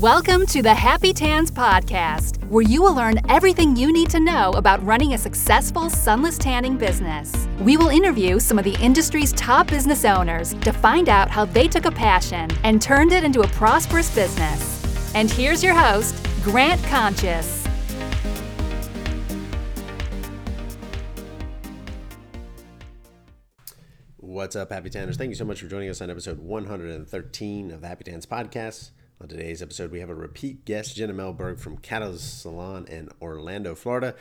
Welcome to the Happy Tans Podcast, where you will learn everything you need to know about running a successful sunless tanning business. We will interview some of the industry's top business owners to find out how they took a passion and turned it into a prosperous business. And here's your host, Grant Conscious. What's up, Happy Tanners? Thank you so much for joining us on episode 113 of the Happy Tans podcast. On today's episode, we have a repeat guest, Jena Mehlberg from Catalyst Salon in Orlando, Florida.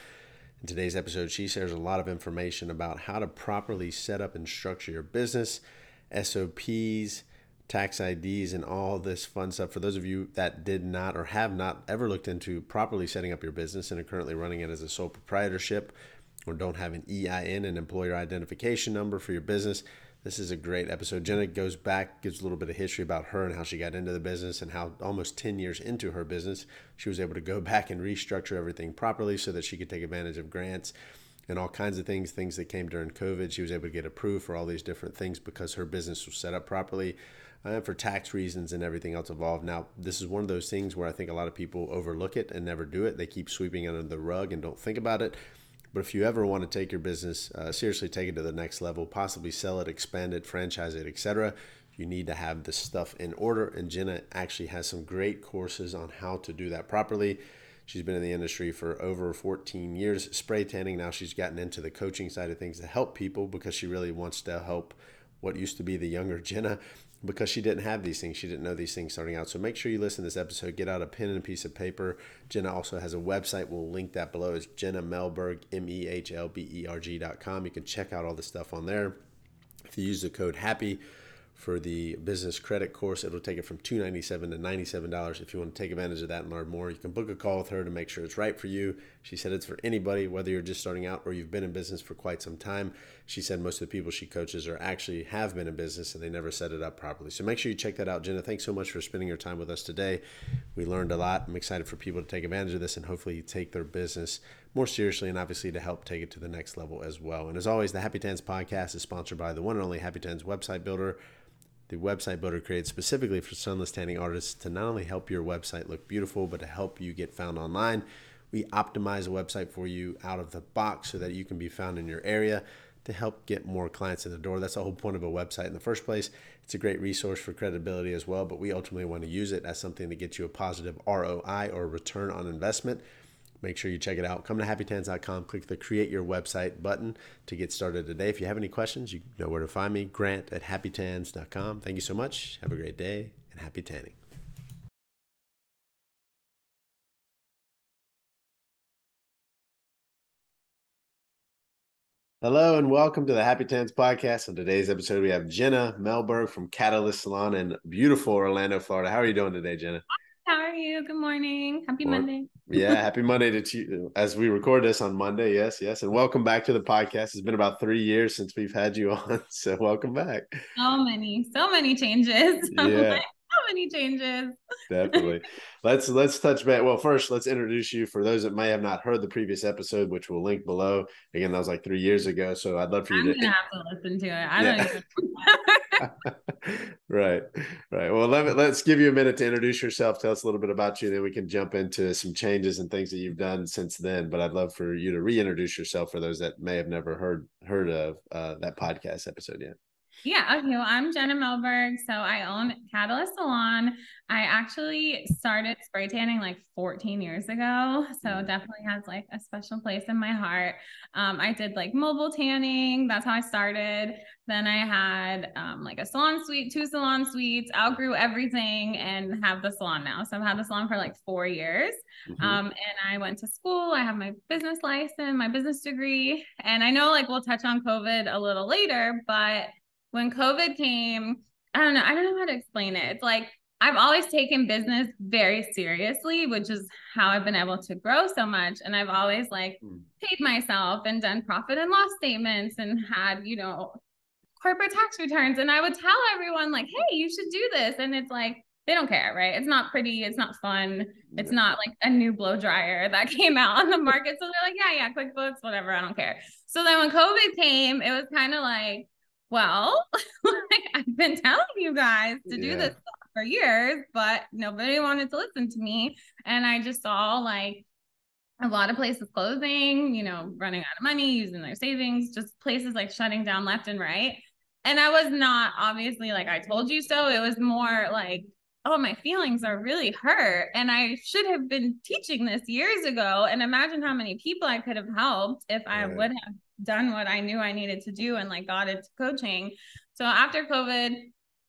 In today's episode, she shares a lot of information about how to properly set up and structure your business, SOPs, tax IDs, and all this fun stuff. For those of you that did not or have not ever looked into properly setting up your business and are currently running it as a sole proprietorship or don't have an EIN, an employer identification number for your business, this is a great episode. Jena goes back, gives a little bit of history about her and how she got into the business and how almost 10 years into her business, she was able to go back and restructure everything properly so that she could take advantage of grants and all kinds of things, things that came during COVID. She was able to get approved for all these different things because her business was set up properly uh, for tax reasons and everything else involved. Now, this is one of those things where I think a lot of people overlook it and never do it. They keep sweeping it under the rug and don't think about it. But if you ever want to take your business uh, seriously, take it to the next level, possibly sell it, expand it, franchise it, etc., you need to have this stuff in order. And Jena actually has some great courses on how to do that properly. She's been in the industry for over 14 years, spray tanning. Now she's gotten into the coaching side of things to help people because she really wants to help what used to be the younger Jena because she didn't have these things. She didn't know these things starting out. So make sure you listen to this episode. Get out a pen and a piece of paper. Jena also has a website. We'll link that below. It's Jena Mehlberg, M E H L B E R G.com. You can check out all the stuff on there. If you use the code HAPPY, for the business credit course. It'll take it from 297 to $97. If you want to take advantage of that and learn more, you can book a call with her to make sure it's right for you. She said it's for anybody, whether you're just starting out or you've been in business for quite some time. She said most of the people she coaches are actually have been in business and they never set it up properly. So make sure you check that out. Jena, thanks so much for spending your time with us today. We learned a lot. I'm excited for people to take advantage of this and hopefully take their business more seriously and obviously to help take it to the next level as well. And as always, the Happy Tans podcast is sponsored by the one and only Happy Tans website builder the website builder created specifically for sunless tanning artists to not only help your website look beautiful, but to help you get found online. We optimize a website for you out of the box so that you can be found in your area to help get more clients in the door. That's the whole point of a website in the first place. It's a great resource for credibility as well, but we ultimately want to use it as something to get you a positive ROI or return on investment make sure you check it out. Come to happytans.com, click the create your website button to get started today. If you have any questions, you know where to find me, grant at happytans.com. Thank you so much. Have a great day and happy tanning. Hello and welcome to the Happy Tans podcast. On today's episode, we have Jena Mehlberg from Catalyst Salon in beautiful Orlando, Florida. How are you doing today, Jena? How are you? Good morning. Happy Monday. yeah, happy Monday to you as we record this on Monday. Yes, yes. And welcome back to the podcast. It's been about three years since we've had you on. So welcome back. So many, so many changes. Yeah. Many changes. Definitely. let's let's touch back. Well, first, let's introduce you for those that may have not heard the previous episode, which we'll link below. Again, that was like three years ago. So I'd love for you I'm to have to listen to it. I yeah. don't even right right well let me, let's give you a minute to introduce yourself tell us a little bit about you then we can jump into some changes and things that you've done since then but i'd love for you to reintroduce yourself for those that may have never heard heard of uh, that podcast episode yet yeah, okay. Well, I'm Jena Mehlberg. So I own Catalyst Salon. I actually started spray tanning like 14 years ago. So mm. definitely has like a special place in my heart. Um, I did like mobile tanning. That's how I started. Then I had um, like a salon suite, two salon suites, outgrew everything and have the salon now. So I've had the salon for like four years. Mm-hmm. Um, and I went to school. I have my business license, my business degree. And I know like we'll touch on COVID a little later, but when COVID came, I don't know, I don't know how to explain it. It's like I've always taken business very seriously, which is how I've been able to grow so much. And I've always like hmm. paid myself and done profit and loss statements and had, you know, corporate tax returns. And I would tell everyone, like, hey, you should do this. And it's like, they don't care, right? It's not pretty. It's not fun. It's not like a new blow dryer that came out on the market. So they're like, yeah, yeah, QuickBooks, whatever. I don't care. So then when COVID came, it was kind of like, well, like I've been telling you guys to do yeah. this for years, but nobody wanted to listen to me. And I just saw like a lot of places closing, you know, running out of money, using their savings, just places like shutting down left and right. And I was not obviously like, I told you so. It was more like, oh, my feelings are really hurt. And I should have been teaching this years ago. And imagine how many people I could have helped if I Right. would have done what I knew I needed to do and like got into coaching. So after COVID,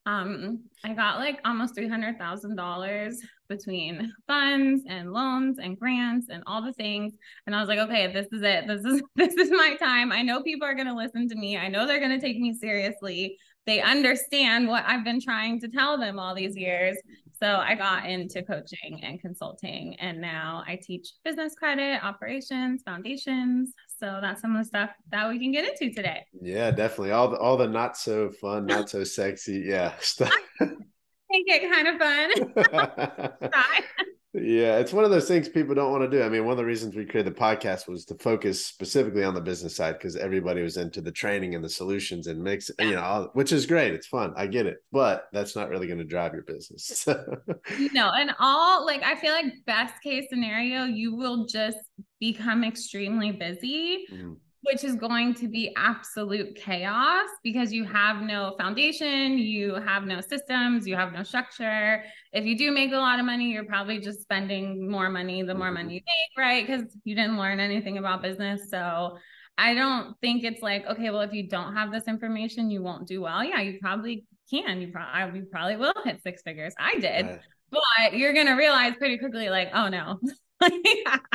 um, I got like almost three hundred thousand dollars between funds and loans and grants and all the things. And I was like, okay, this is it. This is this is my time. I know people are gonna listen to me. I know they're gonna take me seriously. They understand what I've been trying to tell them all these years. So I got into coaching and consulting, and now I teach business credit, operations, foundations. So that's some of the stuff that we can get into today. Yeah, definitely. All the all the not so fun, not so sexy, yeah stuff. Make it kind of fun. Yeah, it's one of those things people don't want to do. I mean, one of the reasons we created the podcast was to focus specifically on the business side because everybody was into the training and the solutions and mix, you know, all, which is great. It's fun. I get it, but that's not really going to drive your business. no, and all like I feel like best case scenario, you will just become extremely busy, Mm, which is going to be absolute chaos because you have no foundation, you have no systems, you have no structure. If you do make a lot of money, you're probably just spending more money the more Mhm. money you make, right? Because you didn't learn anything about business. So I don't think it's like, okay, well, if you don't have this information, you won't do well. Yeah, you probably can. You probably you probably will hit six figures. I did right. but you're gonna realize pretty quickly, like, oh no, like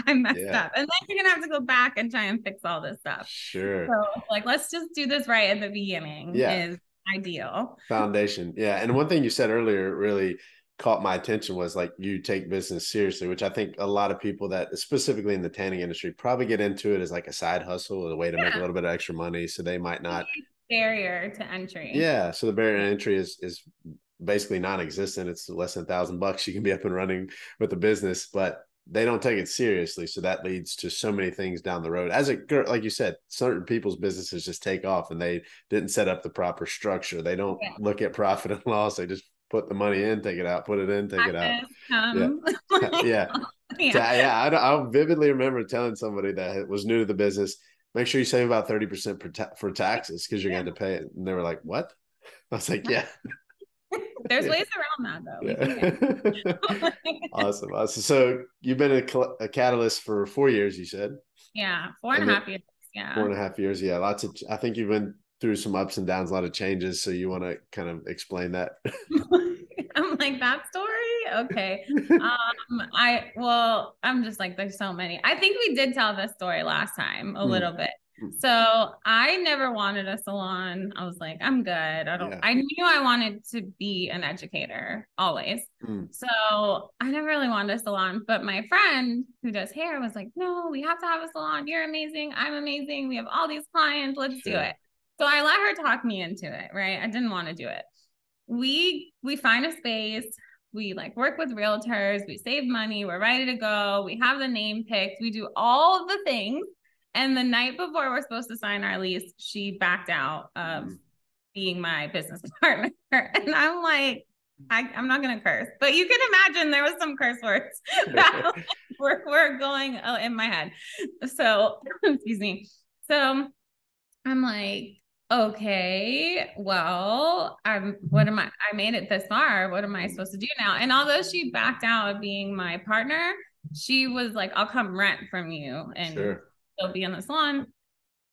I messed Yeah. up, and then you're gonna have to go back and try and fix all this stuff. Sure. So, like, let's just do this right at the beginning. Yeah. is ideal. Foundation. Yeah. And one thing you said earlier really caught my attention was like you take business seriously, which I think a lot of people that specifically in the tanning industry probably get into it as like a side hustle, a way to make a little bit of extra money. So they might not Barrier to entry. Yeah, so the barrier to entry is is basically non-existent. It's less than a thousand bucks. You can be up and running with the business, but they don't take it seriously. So that leads to so many things down the road. As a girl, like you said, certain people's businesses just take off and they didn't set up the proper structure. They don't Yeah. look at profit and loss. They just put the money in, take it out, put it in, take it out. Um, Yeah. yeah. So, yeah, I, I vividly remember telling somebody that was new to the business, make sure you save about 30% for, ta- for taxes because you're going to pay it. And they were like, what? I was like, yeah. There's ways around that though. Yeah. awesome. Awesome. So you've been a, a catalyst for four years, you said yeah, four and And a half years. Yeah. four and a half years. Yeah. Lots of, I think you've been through some ups and downs, a lot of changes. So you want to kind of explain that? I'm like that story. Okay. um, I well, I'm just like there's so many. I think we did tell this story last time a Hmm. little bit. Hmm. So I never wanted a salon. I was like, I'm good. I don't. Yeah. I knew I wanted to be an educator always. Hmm. So I never really wanted a salon. But my friend who does hair was like, No, we have to have a salon. You're amazing. I'm amazing. We have all these clients. Let's do it. So I let her talk me into it. Right. I didn't want to do it we we find a space we like work with realtors we save money we're ready to go we have the name picked we do all the things and the night before we're supposed to sign our lease she backed out of Mhm. being my business partner and i'm like I, i'm not gonna curse but you can imagine there was some curse words that were, were going uh, in my head so excuse me so i'm like okay, well, I'm what am I? I made it this far. What am I supposed to do now? And although she backed out of being my partner, she was like, I'll come rent from you and Sure. Still be in the salon.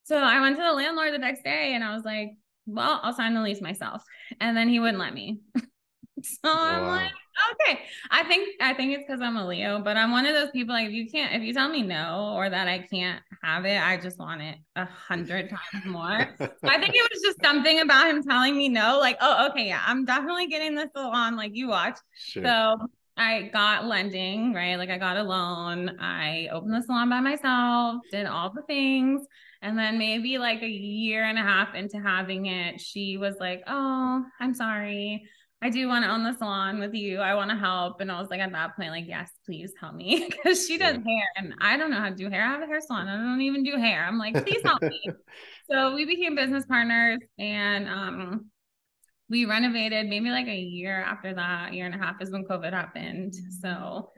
So I went to the landlord the next day and I was like, well, I'll sign the lease myself. And then he wouldn't let me. so I'm like, okay. I think I think it's because I'm a Leo, but I'm one of those people like if you can't if you tell me no or that I can't have it, I just want it a hundred times more. So I think it was just something about him telling me no, like, oh, okay, yeah, I'm definitely getting this salon, like you watch. Sure. So I got lending, right? Like I got a loan. I opened the salon by myself, did all the things. And then maybe like a year and a half into having it, she was like, Oh, I'm sorry. I do want to own the salon with you. I want to help. And I was like, at that point, like, yes, please help me. Because she does hair and I don't know how to do hair. I have a hair salon. I don't even do hair. I'm like, please help me. So we became business partners and um we renovated maybe like a year after that, year and a half is when COVID happened. So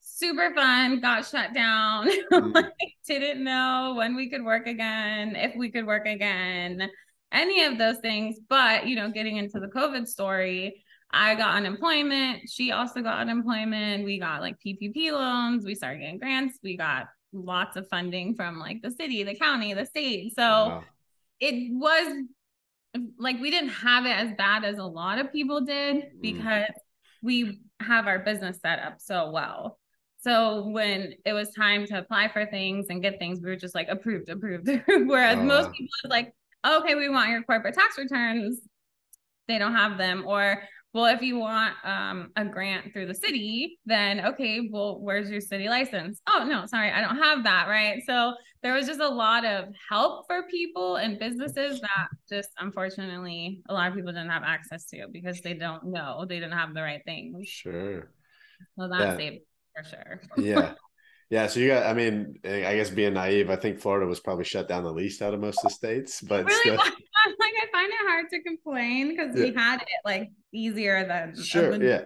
super fun, got shut down, mm. like, didn't know when we could work again, if we could work again, any of those things. But, you know, getting into the COVID story, I got unemployment. She also got unemployment. We got like PPP loans. We started getting grants. We got lots of funding from like the city, the county, the state. So wow. it was like we didn't have it as bad as a lot of people did mm. because mm. we have our business set up so well. So when it was time to apply for things and get things, we were just like approved, approved. Whereas uh, most people is like, okay, we want your corporate tax returns. They don't have them. Or well, if you want um, a grant through the city, then okay, well, where's your city license? Oh, no, sorry, I don't have that. Right. So there was just a lot of help for people and businesses that just unfortunately a lot of people didn't have access to because they don't know, they didn't have the right things. Sure. So that yeah. saved for sure. yeah. Yeah, so you got. I mean, I guess being naive, I think Florida was probably shut down the least out of most of the states. But really, still... like I find it hard to complain because yeah. we had it like easier than sure, yeah.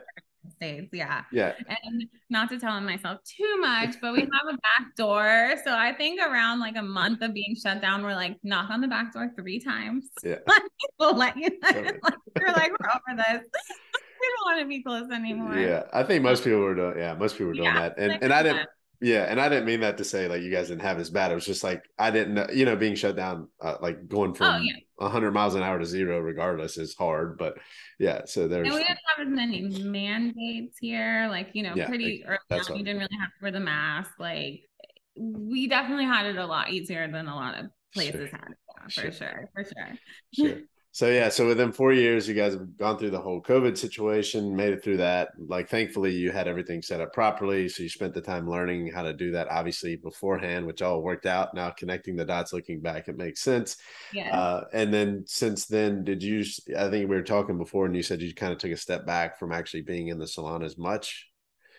States, yeah, yeah. And not to tell on myself too much, but we have a back door. So I think around like a month of being shut down, we're like knock on the back door three times. Yeah, we'll let you. Know. like, we're like we're over this. we don't want to be close anymore. Yeah, I think most people were doing. Yeah, most people were doing yeah, that, and and I didn't. Yeah, and I didn't mean that to say like you guys didn't have as bad. It was just like I didn't know, you know, being shut down, uh, like going oh, from oh, yeah. 100 miles an hour to zero, regardless, is hard. But yeah, so there's. And we didn't have as many mandates here, like you know, yeah, pretty early on. You didn't really have to wear the mask. Like we definitely had it a lot easier than a lot of places sure. had. Yeah, for sure. sure, for sure. Sure. So yeah, so within four years, you guys have gone through the whole COVID situation, made it through that. Like, thankfully, you had everything set up properly, so you spent the time learning how to do that, obviously beforehand, which all worked out. Now connecting the dots, looking back, it makes sense. Yeah. Uh, and then since then, did you? I think we were talking before, and you said you kind of took a step back from actually being in the salon as much.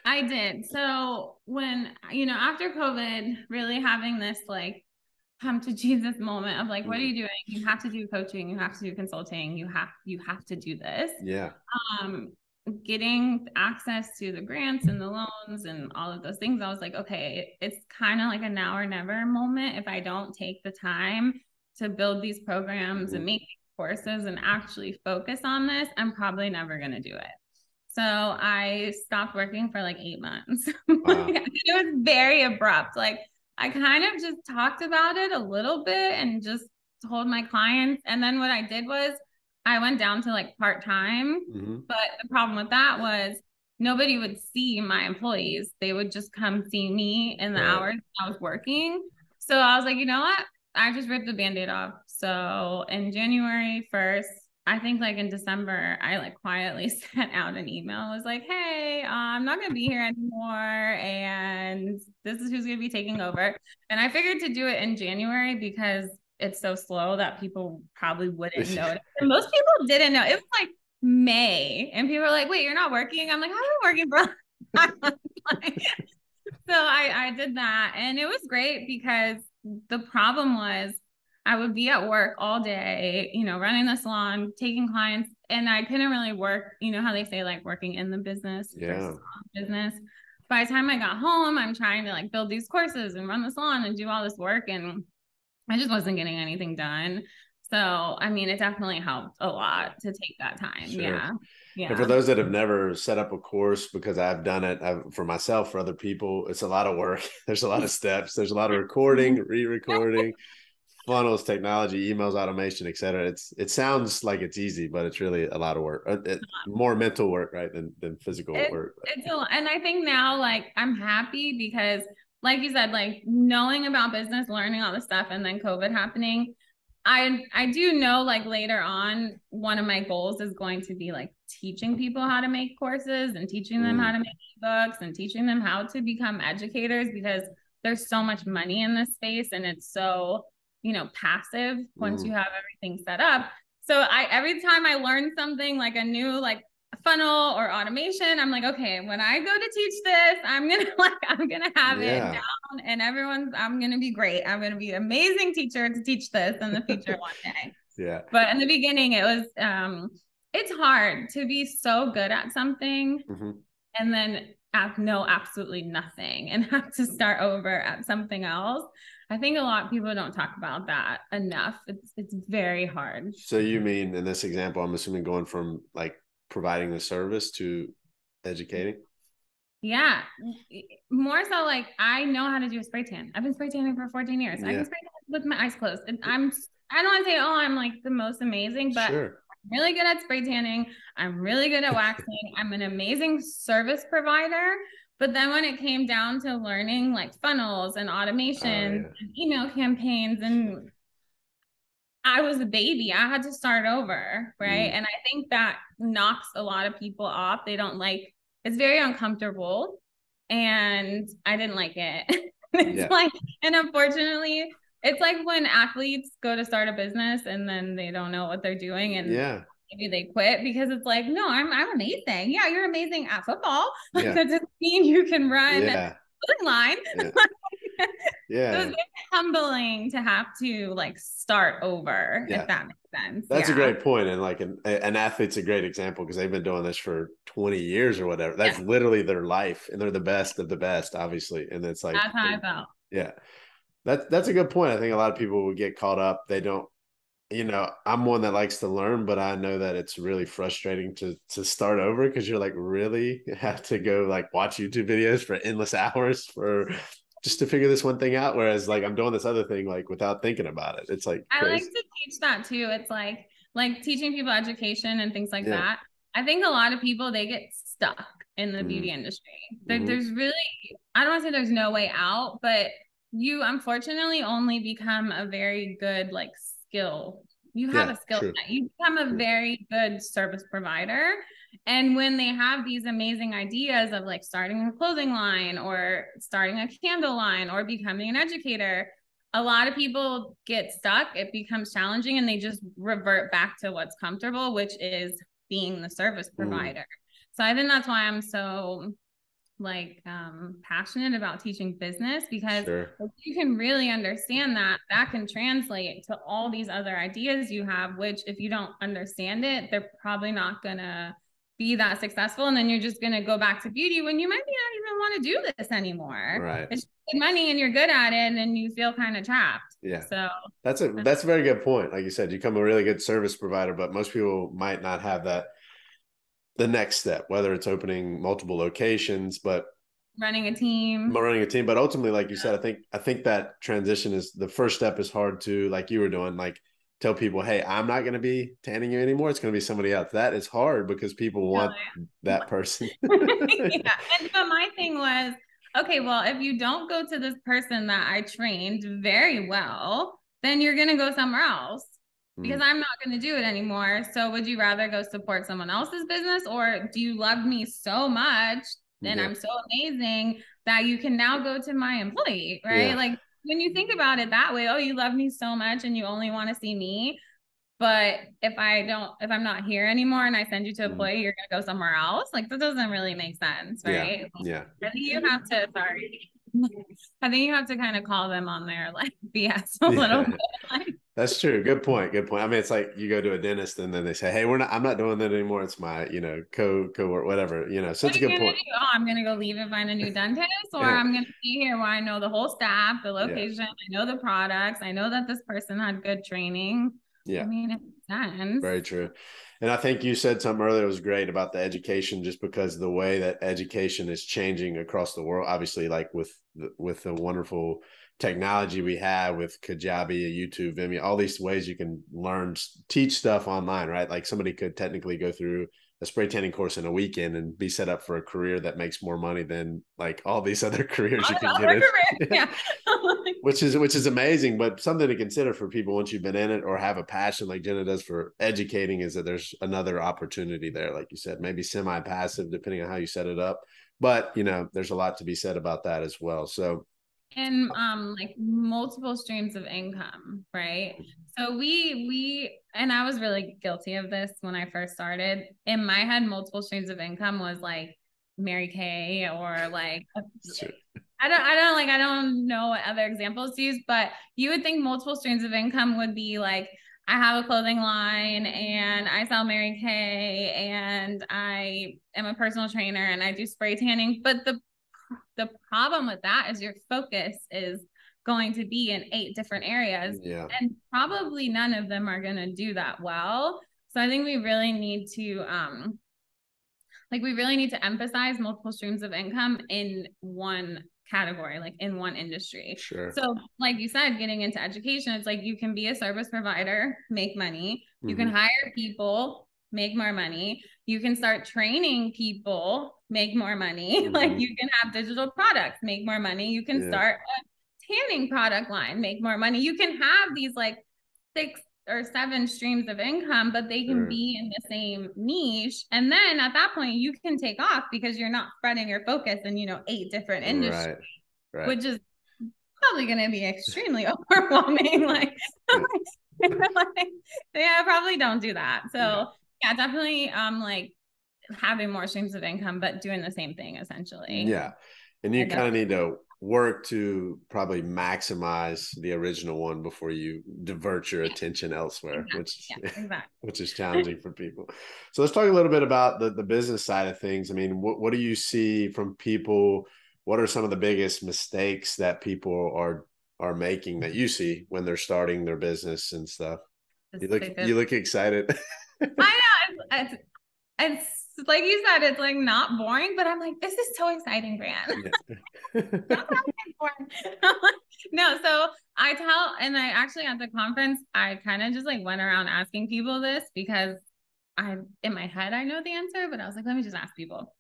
I did. So when you know after COVID, really having this like come to Jesus moment of like, what are mm. you doing? You have to do coaching, you have to do consulting, you have you have to do this. Yeah. Um, getting access to the grants and the loans and all of those things, I was like, okay, it's kind of like a now or never moment. If I don't take the time to build these programs mm-hmm. and make courses and actually focus on this, I'm probably never gonna do it. So I stopped working for like eight months. Wow. it was very abrupt. Like I kind of just talked about it a little bit and just told my clients. And then what I did was I went down to like part time. Mm-hmm. But the problem with that was nobody would see my employees. They would just come see me in the right. hours I was working. So I was like, you know what? I just ripped the band aid off. So in January 1st, I think like in December, I like quietly sent out an email. I was like, hey, uh, I'm not going to be here anymore. And this is who's going to be taking over. And I figured to do it in January because it's so slow that people probably wouldn't know. And most people didn't know. It was like May. And people were like, wait, you're not working? I'm like, I'm working, bro. so I, I did that. And it was great because the problem was I would be at work all day, you know, running the salon, taking clients, and I couldn't really work. You know how they say like working in the business, yeah, business. By the time I got home, I'm trying to like build these courses and run the salon and do all this work, and I just wasn't getting anything done. So, I mean, it definitely helped a lot to take that time. Sure. Yeah. Yeah. And for those that have never set up a course, because I've done it I've, for myself, for other people, it's a lot of work. There's a lot of steps. There's a lot of recording, re-recording funnels, technology, emails, automation, etc. It's it sounds like it's easy, but it's really a lot of work. Uh, it, more mental work, right, than than physical it, work. It's a, and I think now, like, I'm happy because, like you said, like knowing about business, learning all the stuff, and then COVID happening. I I do know like later on one of my goals is going to be like teaching people how to make courses and teaching them mm. how to make books and teaching them how to become educators because there's so much money in this space and it's so you know, passive once you have everything set up. So I every time I learn something like a new like funnel or automation, I'm like, okay, when I go to teach this, I'm gonna like I'm gonna have yeah. it down and everyone's I'm gonna be great. I'm gonna be an amazing teacher to teach this in the future one day. Yeah. But in the beginning it was um it's hard to be so good at something hmm and then have know absolutely nothing and have to start over at something else. I think a lot of people don't talk about that enough. It's it's very hard. So you mean in this example, I'm assuming going from like providing the service to educating? Yeah. More so like I know how to do a spray tan. I've been spray tanning for 14 years. I Yeah. can spray tan with my eyes closed. And I'm I don't want to say, oh, I'm like the most amazing, but sure. I'm really good at spray tanning. I'm really good at waxing. I'm an amazing service provider. But then when it came down to learning like funnels and automations yeah. and email campaigns and I was a baby. I had to start over, right? Mm. And I think that knocks a lot of people off. They don't like it's very uncomfortable and I didn't like it. it's Yeah. like and unfortunately, it's like when athletes go to start a business and then they don't know what they're doing and Yeah. Maybe they quit because it's like, no, I'm I'm amazing. Yeah, you're amazing at football. Like Yeah. that doesn't mean you can run Yeah. a line. Yeah. It Yeah. was very humbling to have to like start over, Yeah. if that makes sense. That's a Yeah. great point, and like an an athlete's a great example because they've been doing this for twenty years or whatever. That's literally their life, and they're the best of the best, obviously. And it's like, That's how I felt. yeah, that's that's a good point. I think a lot of people would get caught up. They don't, you know, I'm one that likes to learn, but I know that it's really frustrating to to start over because you're like, really have to go like watch YouTube videos for endless hours for just to figure this one thing out. Whereas like I'm doing this other thing like without thinking about it. It's like I like to teach that too. It's like like teaching people education and things like Yeah. that. I think a lot of people they get stuck in the Mhm. beauty industry. There, Mhm. There's really I don't want to say there's no way out, but you unfortunately only become a very good like skill. You have Yeah, a skill true. set. You become a very good service provider. And when they have these amazing ideas of like starting a clothing line or starting a candle line or becoming an educator, a lot of people get stuck. It becomes challenging and they just revert back to what's comfortable, which is being the service Mm. provider. So I think that's why I'm so like um passionate about teaching business because Sure. if you can really understand that that can translate to all these other ideas you have which if you don't understand it they're probably not gonna be that successful and then you're just gonna go back to beauty when you might not even want to do this anymore Right. it's good money and you're good at it and you feel kind of trapped Yeah. so That's a that's a very good point. Like you said, you become a really good service provider, but most people might not have that the next step, whether it's opening multiple locations, but running a team running a team. But ultimately, like you said, I think I think that transition is the first step is hard to like you were doing, like tell people, hey, I'm not gonna be tanning you anymore. It's gonna be somebody else. That is hard because people want that person. yeah. And but my thing was, okay, well, if you don't go to this person that I trained very well, then you're gonna go somewhere else Mm. because I'm not gonna do it anymore. So would you rather go support someone else's business or do you love me so much and Yeah. I'm so amazing that you can now go to my employee, right? Yeah. Like when you think about it that way, oh, you love me so much and you only want to see me. But if I don't, if I'm not here anymore and I send you to a employee, you're gonna go somewhere else. Like that doesn't really make sense, Yeah. right? yeah. Think you have to. Sorry, I think you have to kind of call them on their like BS a little Yeah. bit. Like, That's true. Good point. Good point. I mean, it's like you go to a dentist and then they say, "Hey, we're not. I'm not doing that anymore. It's my, you know, co co or whatever. You know." So it's a good point. do? Oh, I'm gonna go leave and find a new dentist, or Yeah. I'm gonna be here where I know the whole staff, the location, I know the products, I know that this person had good training. Yeah, I mean, it makes sense. Very true. And I think you said something earlier was great about the education, just because the way that education is changing across the world. Obviously, like with the, with the wonderful technology we have with Kajabi, YouTube, Vimeo, all these ways you can learn, teach stuff online, right? Like somebody could technically go through a spray tanning course in a weekend and be set up for a career that makes more money than like all these other careers you can get in yeah. which is which is amazing but something to consider for people once you've been in it or have a passion like jena does for educating is that there's another opportunity there like you said maybe semi-passive depending on how you set it up. But you know there's a lot to be said about that as well. So and um like multiple streams of income right? So we we and i was really guilty of this when i first started. In my head multiple streams of income was like mary kay or like Sure. I don't i don't like i don't know what other examples to use but you would think multiple streams of income would be like I have a clothing line and I sell Mary Kay and I am a personal trainer and I do spray tanning. But the the problem with that is your focus is going to be in eight different areas. Yeah. And probably none of them are gonna do that well. So I think we really need to um like we really need to emphasize multiple streams of income in one category, like in one industry. Sure. So, like you said, getting into education, it's like you can be a service provider, make money. You Mm-hmm. can hire people, make more money. You can start training people, make more money. Like Mhm. you can have digital products, make more money. You can Yeah. start a tanning product line, make more money. You can have these like six or seven streams of income, but they can Sure. be in the same niche. And then at that point, you can take off because you're not spreading your focus in, you know, eight different industries Right. Right. which is probably going to be extremely overwhelming. Like, like, yeah, probably don't do that. So Yeah. yeah. definitely um like having more streams of income, but doing the same thing essentially. Yeah. And you kind of need to work to probably maximize the original one before you divert your attention elsewhere, Exactly. which Yeah, exactly. which is challenging for people. So let's talk a little bit about the, the business side of things. I mean, what, what do you see from people? What are some of the biggest mistakes that people are are making that you see when they're starting their business and stuff? You look you look excited. I know it's, it's it's like you said, it's like not boring, but I'm like, this is so exciting, Grant. That's how it's boring. no, so I tell, and I actually at the conference, I kind of just like went around asking people this because I, in my head, I know the answer, but I was like, let me just ask people.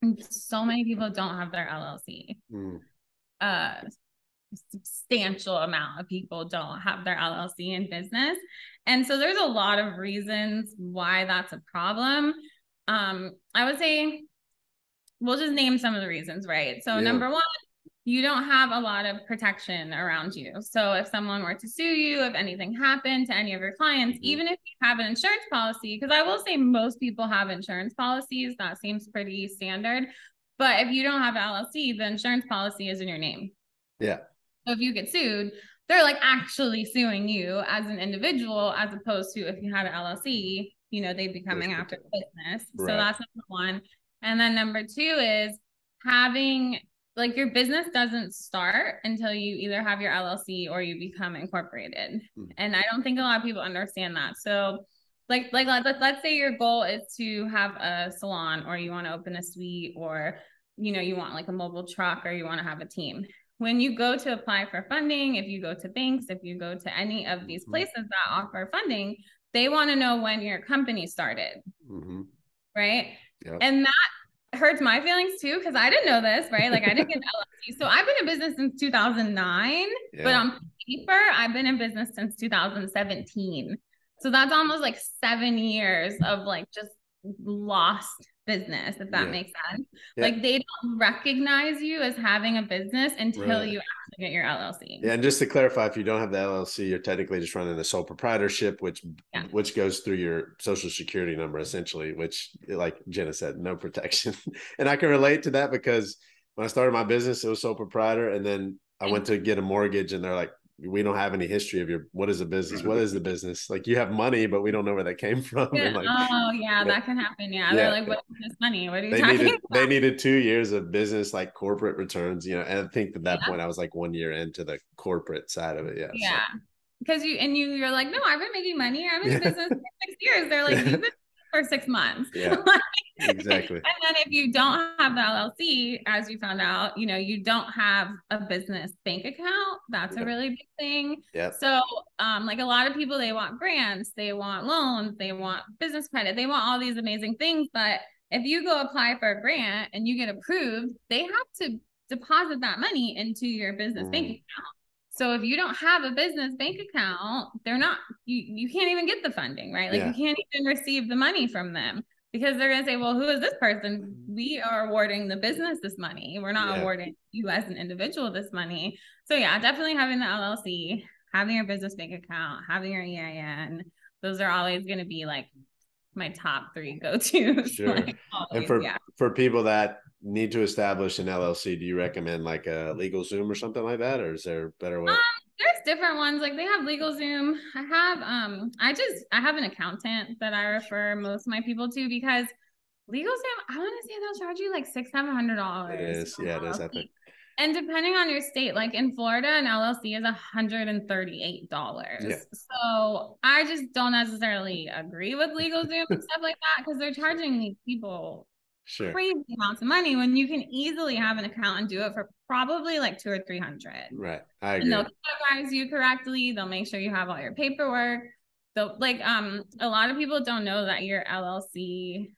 And so many people don't have their LLC. Mm, Uh, substantial amount of people don't have their LLC in business. And so there's a lot of reasons why that's a problem. Um, I would say we'll just name some of the reasons, right? So Yeah. number one, you don't have a lot of protection around you. So if someone were to sue you, if anything happened to any of your clients, Mhm. even if you have an insurance policy, because I will say most people have insurance policies, that seems pretty standard. But if you don't have an LLC, the insurance policy is in your name. Yeah. So if you get sued, they're like actually suing you as an individual, as opposed to if you had an LLC, you know, they'd be coming after the business. Right. So that's number one. And then number two is having like your business doesn't start until you either have your LLC or you become incorporated. Mhm. And I don't think a lot of people understand that. So like like let, let- let's say your goal is to have a salon or you want to open a suite or you know you want like a mobile truck or you want to have a team when you go to apply for funding if you go to banks if you go to any of these Mhm. places that offer funding they want to know when your company started hmm right Yep. and that hurts my feelings too because i didn't know this right like i didn't get an llc so i've been in business since 2009 but Yeah. on paper i've been in business since 2017 so that's almost like seven years of like just lost business if that Yeah. makes sense Yeah. like they don't recognize you as having a business until Right. you your llc Yeah, and just to clarify, if you don't have the LLC, you're technically just running a sole proprietorship, which Yeah. which goes through your social security number essentially, which like Jena said, no protection. and I can relate to that because when I started my business, it was sole proprietor, and then I went to get a mortgage, and they're like, "We don't have any history of your what is a business? What mm-hmm. is the business? Like you have money, but we don't know where that came from." Yeah. Like, oh yeah, that can happen yeah, Yeah. they're like what is this money what are you they talking needed about they needed two years of business like corporate returns, you know. And I think at that Yeah. point, I was like one year into the corporate side of it. Yeah. so- Yeah. Because you and you you're like, no, I've been making money. I'm in business for six years. They're like, you've been for six months. Yeah. Exactly. and then if you don't have the LLC, as you found out, you know, you don't have a business bank account. That's Yep. a really big thing. Yep. So um, like a lot of people, they want grants, they want loans, they want business credit, they want all these amazing things. But if you go apply for a grant and you get approved, they have to deposit that money into your business bank Mm. account. So if you don't have a business bank account, they're not you you can't even get the funding, right? Like Yeah. you can't even receive the money from them because they're gonna say, Well, who is this person? We are awarding the business this money. We're not Yeah. awarding you as an individual this money. So yeah, definitely having the LLC, having your business bank account, having your EIN, those are always gonna be like my top three go-tos. Sure. like, And for yeah. for people that need to establish an LLC, do you recommend like a LegalZoom or something like that, or is there a better way? Um, there's different ones like they have LegalZoom. I have um I just I have an accountant that I refer most of my people to because LegalZoom, I want to say they'll charge you like six, seven hundred dollars. It is, yeah, it is. I think. And depending on your state, like in Florida, an LLC is $138. Yeah. So I just don't necessarily agree with LegalZoom and stuff like that because they're charging these people sure. crazy amounts of money when you can easily have an account and do it for probably like two or three hundred. Right. I agree. And they'll categorize you correctly. They'll make sure you have all your paperwork. So like um a lot of people don't know that your LLC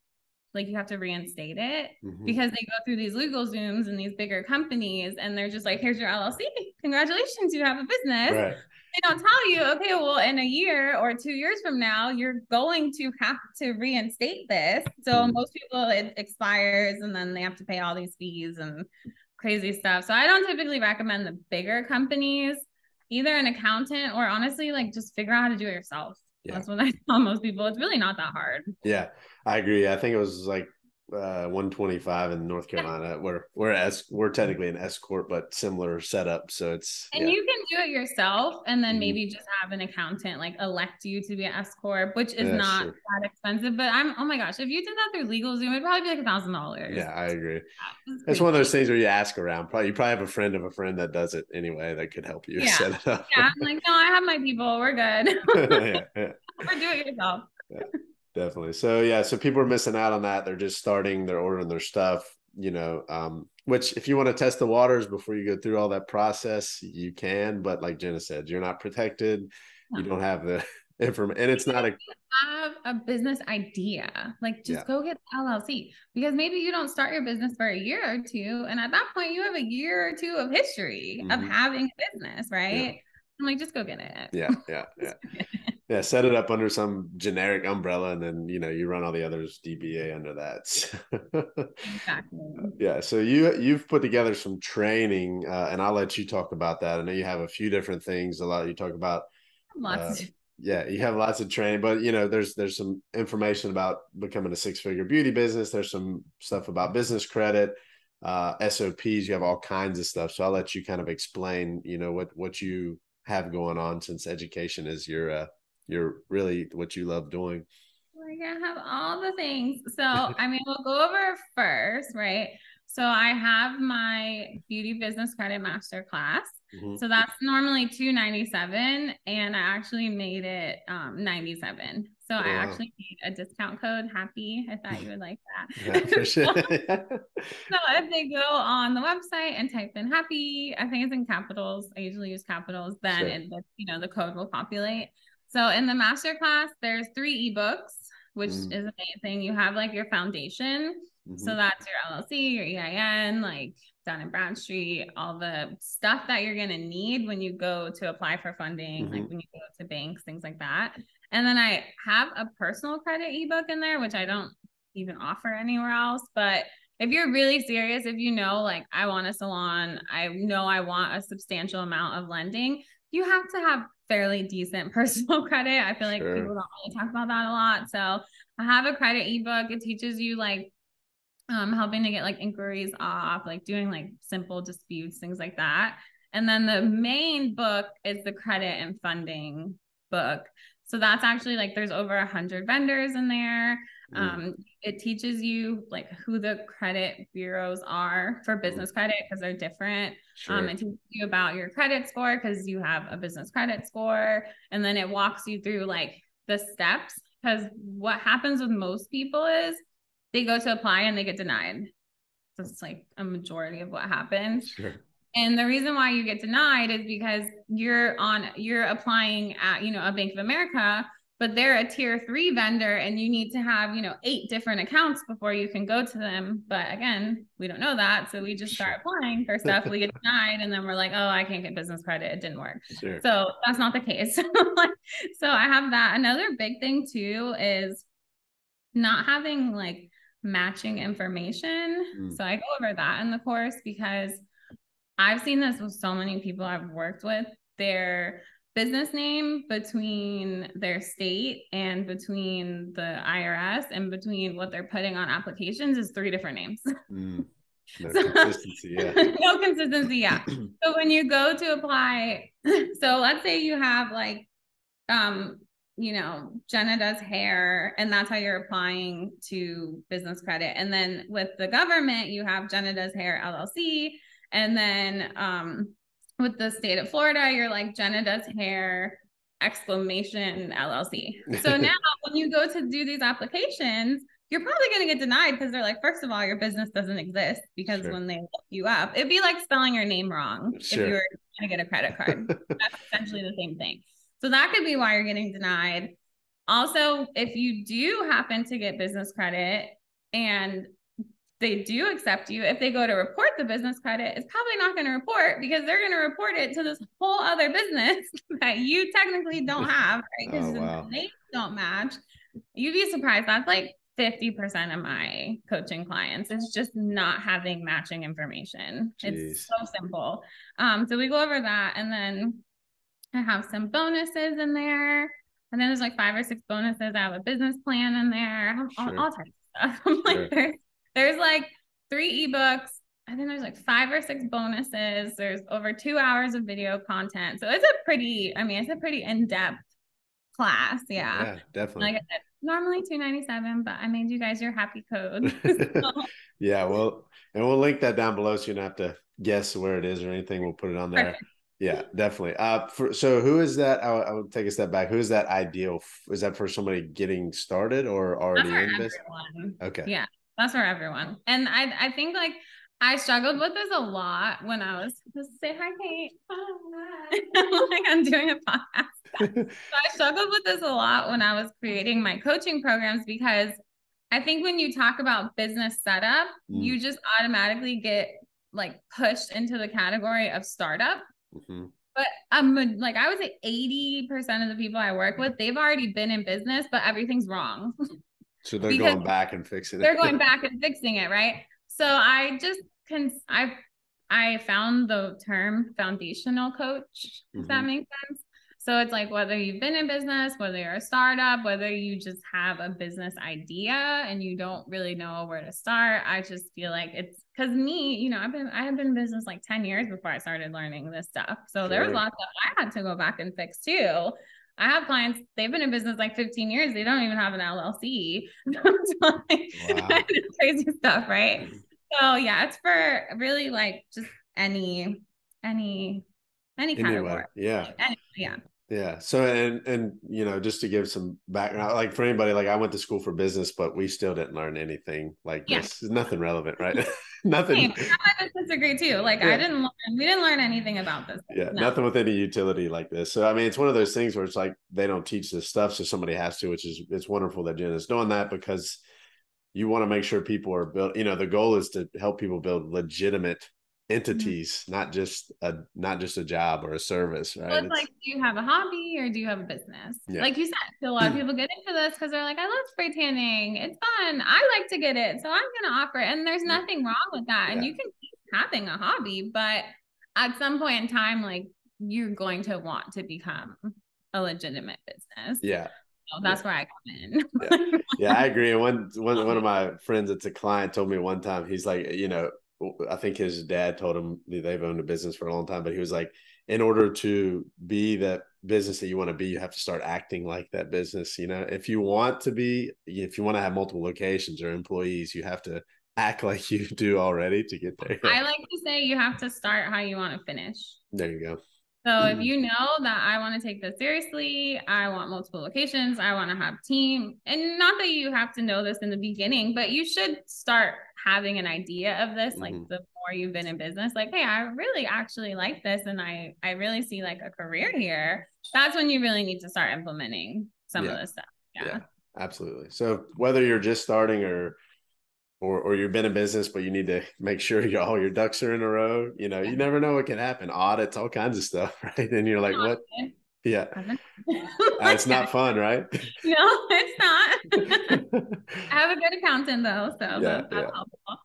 like you have to reinstate it mm-hmm. because they go through these legal zooms and these bigger companies and they're just like, here's your LLC. Congratulations, you have a business. Right. They don't tell you, okay, well, in a year or two years from now, you're going to have to reinstate this. So mm-hmm. most people it expires and then they have to pay all these fees and crazy stuff. So I don't typically recommend the bigger companies, either an accountant or honestly, like just figure out how to do it yourself. Yeah. That's what I tell most people. It's really not that hard. Yeah, I agree. I think it was like uh, 125 in North Carolina. We're we're as we're technically an S corp, but similar setup. So it's and yeah. you can do it yourself, and then mm-hmm. maybe just have an accountant like elect you to be an S corp, which is yeah, not sure. that expensive. But I'm oh my gosh, if you did that through LegalZoom, it'd probably be like a thousand dollars. Yeah, I agree. It's one of those things where you ask around. Probably you probably have a friend of a friend that does it anyway that could help you yeah. set it up. Yeah, I'm like, no, I have my people. We're good. yeah, yeah. or do it yourself. Definitely. So yeah, so people are missing out on that. They're just starting, they're ordering their stuff, you know. Um, which if you want to test the waters before you go through all that process, you can. But like Jena said, you're not protected. You don't have the information, and it's not a have a business idea. Like just yeah. go get LLC because maybe you don't start your business for a year or two, and at that point you have a year or two of history mm-hmm. of having a business, right? Yeah. I'm like, just go get it. Yeah, yeah, yeah. yeah, set it up under some generic umbrella, and then you know you run all the others DBA under that. exactly. Yeah. So you you've put together some training, uh, and I'll let you talk about that. I know you have a few different things. A lot you talk about. Lots. Uh, yeah, you have lots of training, but you know, there's there's some information about becoming a six figure beauty business. There's some stuff about business credit, uh, SOPs. You have all kinds of stuff. So I'll let you kind of explain, you know, what what you have going on since education is your uh, your really what you love doing. Like I have all the things. So I mean, we'll go over first, right? So I have my beauty business credit master class. Mm-hmm. So that's normally 297 and I actually made it um 97. So oh, I actually made a discount code happy. I thought you would like that. Yeah, sure. so if they go on the website and type in happy, I think it's in capitals. I usually use capitals, then sure. it, you know the code will populate. So in the master class, there's three ebooks, which mm-hmm. is amazing. You have like your foundation. Mm-hmm. So that's your LLC, your EIN, like Dun and Bradstreet, all the stuff that you're gonna need when you go to apply for funding, mm-hmm. like when you go to banks, things like that. And then I have a personal credit ebook in there, which I don't even offer anywhere else. But if you're really serious, if you know, like, I want a salon, I know I want a substantial amount of lending, you have to have fairly decent personal credit. I feel like sure. people don't really talk about that a lot. So I have a credit ebook. It teaches you like um, helping to get like inquiries off, like doing like simple disputes, things like that. And then the main book is the credit and funding book. So that's actually like there's over a hundred vendors in there. Mm. Um, it teaches you like who the credit bureaus are for business credit because they're different. Sure. Um, it teaches you about your credit score because you have a business credit score, and then it walks you through like the steps. Because what happens with most people is they go to apply and they get denied. So it's like a majority of what happens. Sure. And the reason why you get denied is because you're on you're applying at, you know, a Bank of America, but they're a tier 3 vendor and you need to have, you know, eight different accounts before you can go to them. But again, we don't know that, so we just start applying for stuff, we get denied and then we're like, "Oh, I can't get business credit. It didn't work." Sure. So, that's not the case. so, I have that. Another big thing too is not having like matching information. Mm. So I go over that in the course because I've seen this with so many people I've worked with. Their business name between their state and between the IRS and between what they're putting on applications is three different names. Mm. No So- consistency. Yeah. no consistency. Yeah. so when you go to apply, so let's say you have like, um, you know, Jena does hair, and that's how you're applying to business credit. And then with the government, you have Jena does hair LLC, and then um, with the state of Florida, you're like Jena does hair exclamation LLC. So now when you go to do these applications, you're probably going to get denied because they're like, first of all, your business doesn't exist because Sure. when they look you up, it'd be like spelling your name wrong Sure. if you were going to get a credit card. That's essentially the same thing. So that could be why you're getting denied. Also, if you do happen to get business credit and they do accept you, if they go to report the business credit, it's probably not going to report because they're going to report it to this whole other business that you technically don't have, right? Because Oh, wow. the names don't match. You'd be surprised. That's like 50% of my coaching clients is just not having matching information. Jeez. It's so simple. Um, so we go over that and then I have some bonuses in there. And then there's like five or six bonuses. I have a business plan in there. I have all, Sure. all types of stuff. I'm like, there's, there's like three ebooks. I think there's like five or six bonuses. There's over two hours of video content. So it's a pretty, I mean, it's a pretty in-depth class. Yeah. Yeah, definitely. Like I said, normally 297, but I made you guys your happy code. So, yeah, well, and we'll link that down below so you don't have to guess where it is or anything. We'll put it on there. perfect. Yeah, definitely. Uh, for, so who is that? I, I would take a step back. Who is that ideal? Is that for somebody getting started or already in everyone. Okay. Yeah, that's for everyone. And I I think like I struggled with this a lot when I was just say hi, Kate. Hi. like I'm doing a podcast. So I struggled with this a lot when I was creating my coaching programs because I think when you talk about business setup, Mm. you just automatically get like pushed into the category of startup. Mhm. But I'm um, like I would say 80% of the people I work with, they've already been in business, but everything's wrong. So they're going back and fixing it. they're going back and fixing it, right? So I just can I I found the term foundational coach, if that Mhm. makes sense. So it's like whether you've been in business, whether you're a startup, whether you just have a business idea and you don't really know where to start. I just feel like it's because me, you know, I've been I have been in business like 10 years before I started learning this stuff. So there was lots that I had to go back and fix too. I have clients, they've been in business like 15 years, they don't even have an LLC. Like- Wow. crazy stuff, right? Mm-hmm. So yeah, it's for really like just any any any kind Anyway, category. yeah. Any, yeah. Yeah. So and and you know, just to give some background, like for anybody, like I went to school for business, but we still didn't learn anything like Yeah. this. Nothing relevant, right? nothing. I my too. Like Yeah. I didn't learn, we didn't learn anything about this. Yeah, No. nothing with any utility like this. So I mean, it's one of those things where it's like they don't teach this stuff, so somebody has to, which is it's wonderful that Jen is doing that because you want to make sure people are built. You know, the goal is to help people build legitimate Mm-hmm. entities, not just a not just a job or a service, right? Well, it's It's- like, do you have a hobby or do you have a business? Yeah. Like you said, so a lot of mm. people get into this because they're like, I love spray tanning. It's fun. I like to get it. So I'm going to offer it. And there's Yeah. nothing wrong with that. And Yeah. you can keep having a hobby, but at some point in time, like you're going to want to become a legitimate business. yeah, So that's where I come in. yeah, I agree. And one one one um, of my friends that's a client told me one time, he's like, you know, I think his dad told him that they've owned a business for a long time, but he was like, in order to be that business that you want to be, you have to start acting like that business. You know, if you want to be, if you want to have multiple locations or employees, you have to act like you do already to get there. I like to say you have to start how you want to finish. there you go. So if Mhm. you know that I want to take this seriously, I want multiple locations, I want to have team, and not that you have to know this in the beginning, but you should start having an idea of this like Mhm. the more you've been in business like hey I really actually like this and I I really see like a career here. That's when you really need to start implementing some Yeah. of this stuff. Yeah. Yeah. Absolutely. So whether you're just starting or or or you've been in business, but you need to make sure you all your ducks are in a row. You know, you never know what can happen. Audits, all kinds of stuff, right? And you're like, what? Yeah, Uh, it's not fun, right? No, it's not. I have a good accountant though, so Yeah, that's yeah. helpful.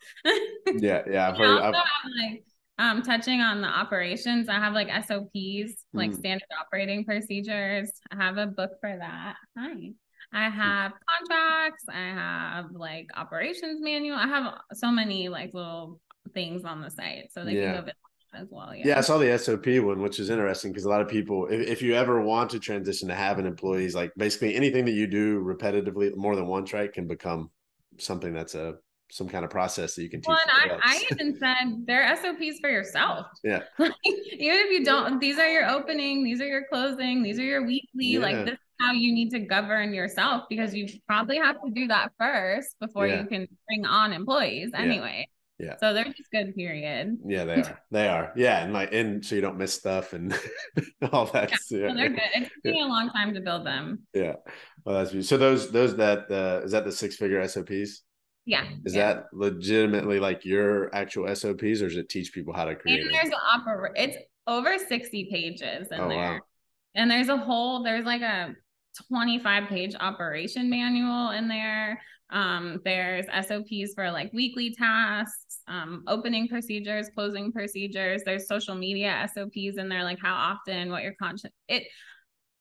yeah, yeah. I've heard. also have like um touching on the operations. I have like SOPs, like Mm. standard operating procedures. I have a book for that. Hi. Mm. I have contracts. I have like operations manual. I have so many like little things on the site. So they Yeah. can go visit as well. Yeah, I saw the SOP one, which is interesting because a lot of people, if, if you ever want to transition to having employees, like basically anything that you do repetitively more than once, right, can become something that's a some kind of process that you can teach. Well, and I, I even said they're SOPs for yourself. Yeah. Like, even if you don't, these are your opening, these are your closing, these are your weekly. Yeah. Like this is how you need to govern yourself because you probably have to do that first before Yeah. you can bring on employees Yeah. anyway. Yeah. So they're just good, period. Yeah, they are. They are. Yeah, and like, and so you don't miss stuff and all that. Yeah, So they're good. It took me a long time to build them. yeah. Well, that's beautiful. so. Those those that uh, is that the six figure SOPs? Yeah. Is yeah. that legitimately like your actual SOPs, or does it teach people how to create? and it? there's an opera it's over 60 pages in Oh, there wow. and there's a whole there's like a 25 page operation manual in there um there's sops for like weekly tasks um opening procedures closing procedures there's social media sops in there like how often what your content it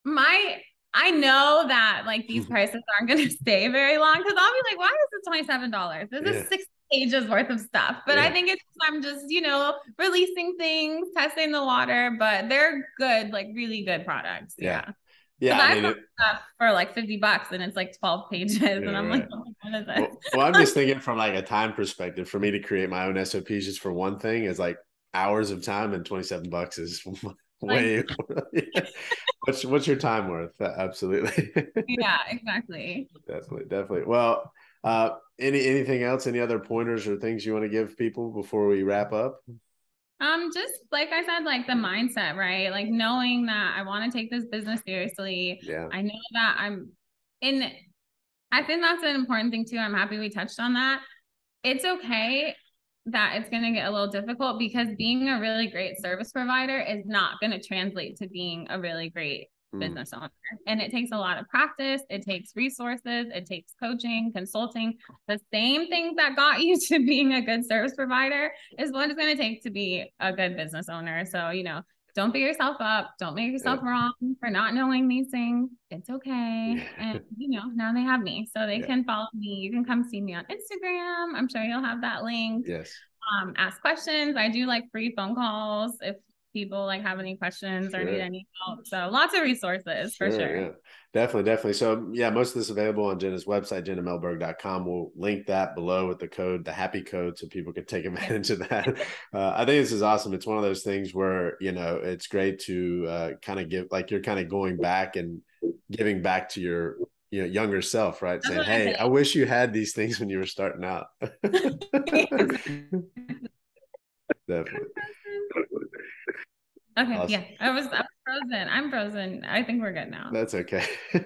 my I know that like these prices aren't going to stay very long because I'll be like, why is it twenty seven dollars? This Yeah. is six pages worth of stuff. But Yeah. I think it's I'm just you know releasing things, testing the water. But they're good, like really good products. Yeah. Yeah. Yeah, I mean, it, stuff for like fifty bucks and it's like twelve pages, and I'm right. like, oh, what is this? well, well, I'm just thinking from like a time perspective. For me to create my own SOPs just for one thing is like hours of time, and 27 bucks is way. what's what's your time worth? Absolutely, yeah, exactly. definitely, definitely. Well, uh, any anything else? Any other pointers or things you want to give people before we wrap up? Um, just like I said, like the mindset, right? Like knowing that I want to take this business seriously. Yeah, I know that I'm in I think that's an important thing too. I'm happy we touched on that. It's okay that it's going to get a little difficult because being a really great service provider is not going to translate to being a really great Mm. business owner. And it takes a lot of practice, it takes resources, it takes coaching, consulting. The same things that got you to being a good service provider is what it's going to take to be a good business owner. So, you know, don't beat yourself up. Don't make yourself wrong for not knowing these things. It's okay. And, you know, now they have me. So they Yeah. can follow me. You can come see me on Instagram. I'm sure you'll have that link. yes. Um, ask questions. I do like free phone calls if people like have any questions or need any help. So lots of resources for sure. Yeah, definitely, definitely. So yeah, most of this available on Jena's website, jenamehlberg.com. We'll link that below with the code, the happy code, so people can take advantage of that. Uh, I think this is awesome. It's one of those things where, you know, it's great to uh, kind of give like you're kind of going back and giving back to your you know younger self, right? Saying, I Hey. I wish you had these things when you were starting out. definitely. Okay. Awesome. Yeah. I was, I was frozen. I'm frozen. I think we're good now. That's okay.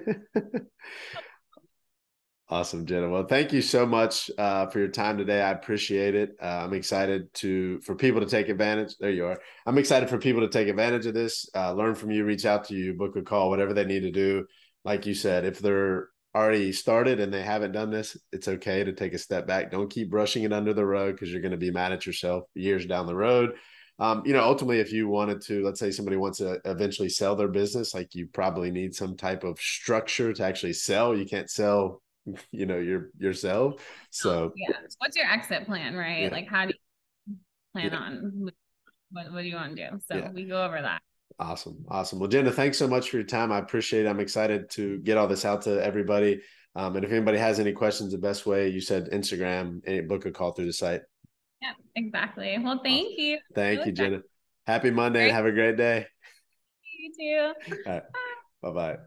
awesome, Jena. Well, thank you so much uh, for your time today. I appreciate it. Uh, I'm excited to for people to take advantage. There you are. I'm excited for people to take advantage of this. Uh, learn from you. Reach out to you. Book a call. Whatever they need to do. Like you said, if they're already started and they haven't done this, it's okay to take a step back. Don't keep brushing it under the rug because you're going to be mad at yourself years down the road um, you know, ultimately, if you wanted to, let's say somebody wants to eventually sell their business, like you probably need some type of structure to actually sell. You can't sell, you know, your yourself. So yeah. What's your exit plan, right? Yeah. Like, how do you plan Yeah. on what, what do you want to do? So Yeah. we go over that. awesome, awesome. Well, Jena, thanks so much for your time. I appreciate it. I'm excited to get all this out to everybody. Um, and if anybody has any questions, the best way you said Instagram, book a call through the site. Yeah, exactly. Well, thank you. Thank you, Jena. Happy Monday and Great. have a great day. You too. All right. Bye bye.